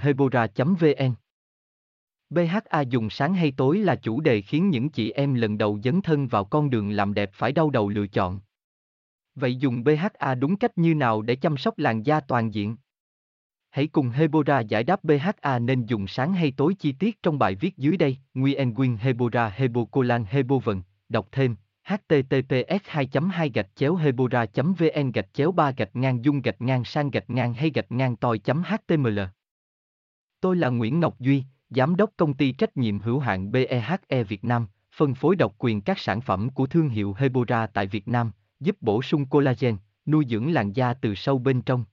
hebora vn BHA dùng sáng hay tối là chủ đề khiến những chị em lần đầu dấn thân vào con đường làm đẹp phải đau đầu lựa chọn. Vậy dùng BHA đúng cách như nào để chăm sóc làn da toàn diện? Hãy cùng Hebora giải đáp BHA nên dùng sáng hay tối chi tiết trong bài viết dưới đây. Nguyen Quyên Hebora Hebocolan Hebovần, đọc thêm https 2 2 gạch chéo hebora vn gạch chéo 3 gạch ngang dung gạch ngang sang gạch ngang hay gạch ngang toi html Tôi là Nguyễn Ngọc Duy, Giám đốc công ty trách nhiệm hữu hạn BEHE Việt Nam, phân phối độc quyền các sản phẩm của thương hiệu Hebora tại Việt Nam, giúp bổ sung collagen, nuôi dưỡng làn da từ sâu bên trong.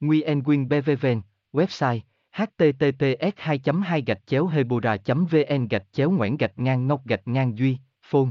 Nguyen Quyên BVVN, website https 2 2 gạch chéo hebora vn gạch chéo ngoãn gạch ngang ngọc gạch ngang duy phone